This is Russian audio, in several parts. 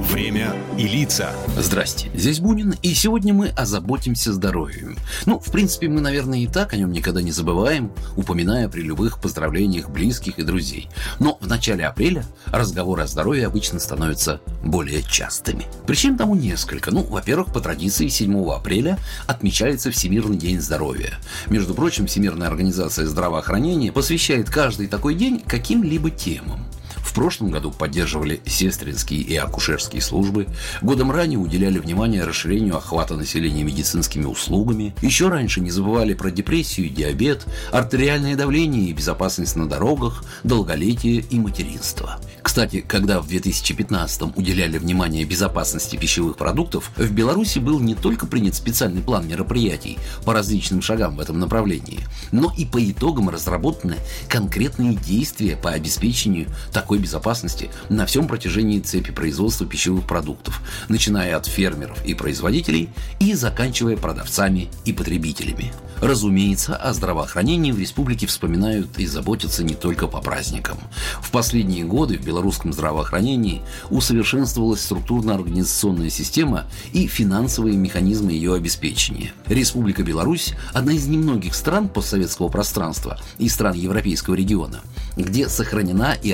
Время и лица. Здрасте, здесь Бунин, и сегодня мы озаботимся здоровьем. Ну, в принципе, мы, наверное, и так о нем никогда не забываем, упоминая при любых поздравлениях близких и друзей. Но в начале апреля разговоры о здоровье обычно становятся более частыми. Причин тому несколько. Ну, во-первых, по традиции 7 апреля отмечается Всемирный день здоровья. Между прочим, Всемирная организация здравоохранения посвящает каждый такой день каким-либо темам. В прошлом году поддерживали сестринские и акушерские службы, годом ранее уделяли внимание расширению охвата населения медицинскими услугами, еще раньше не забывали про депрессию диабет, артериальное давление и безопасность на дорогах, долголетие и материнство. Кстати, когда в 2015 уделяли внимание безопасности пищевых продуктов, в Беларуси был не только принят специальный план мероприятий по различным шагам в этом направлении, но и по итогам разработаны конкретные действия по обеспечению такой безопасности на всем протяжении цепи производства пищевых продуктов, начиная от фермеров и производителей и заканчивая продавцами и потребителями. Разумеется, о здравоохранении в республике вспоминают и заботятся не только по праздникам. В последние годы в белорусском здравоохранении усовершенствовалась структурно-организационная система и финансовые механизмы ее обеспечения. Республика Беларусь – одна из немногих стран постсоветского пространства и стран Европейского региона, где сохранена и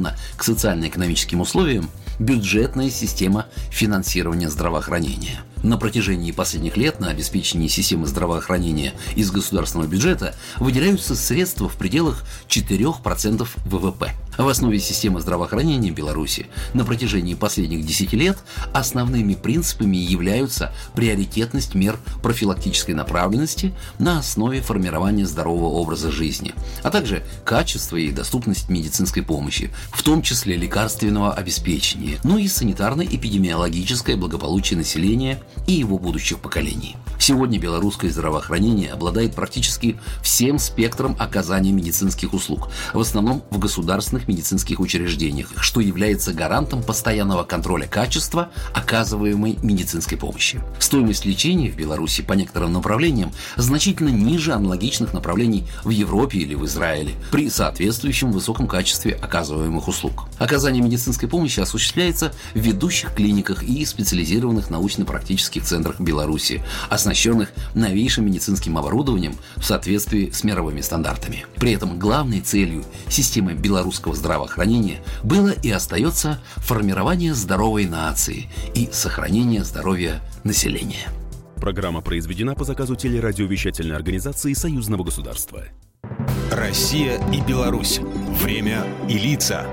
адаптирована к социально-экономическим условиям бюджетная система финансирования здравоохранения. На протяжении последних лет на обеспечение системы здравоохранения из государственного бюджета выделяются средства в пределах 4% ВВП. В основе системы здравоохранения Беларуси на протяжении последних 10 лет основными принципами являются приоритетность мер профилактической направленности на основе формирования здорового образа жизни, а также качество и доступность медицинской помощи, в том числе лекарственного обеспечения, ну и санитарно-эпидемиологическое благополучие населения и его будущих поколений. Сегодня белорусское здравоохранение обладает практически всем спектром оказания медицинских услуг, в основном в государственных медицинских учреждениях, что является гарантом постоянного контроля качества оказываемой медицинской помощи. Стоимость лечения в Беларуси по некоторым направлениям значительно ниже аналогичных направлений в Европе или в Израиле при соответствующем высоком качестве оказываемых услуг. Оказание медицинской помощи осуществляется в ведущих клиниках и специализированных научно-практических центрах Беларуси, оснащенных новейшим медицинским оборудованием в соответствии с мировыми стандартами. При этом главной целью системы белорусского здравоохранения было и остается формирование здоровой нации и сохранение здоровья населения. Программа произведена по заказу телерадиовещательной организации Союзного государства. Россия и Беларусь. Время и лица.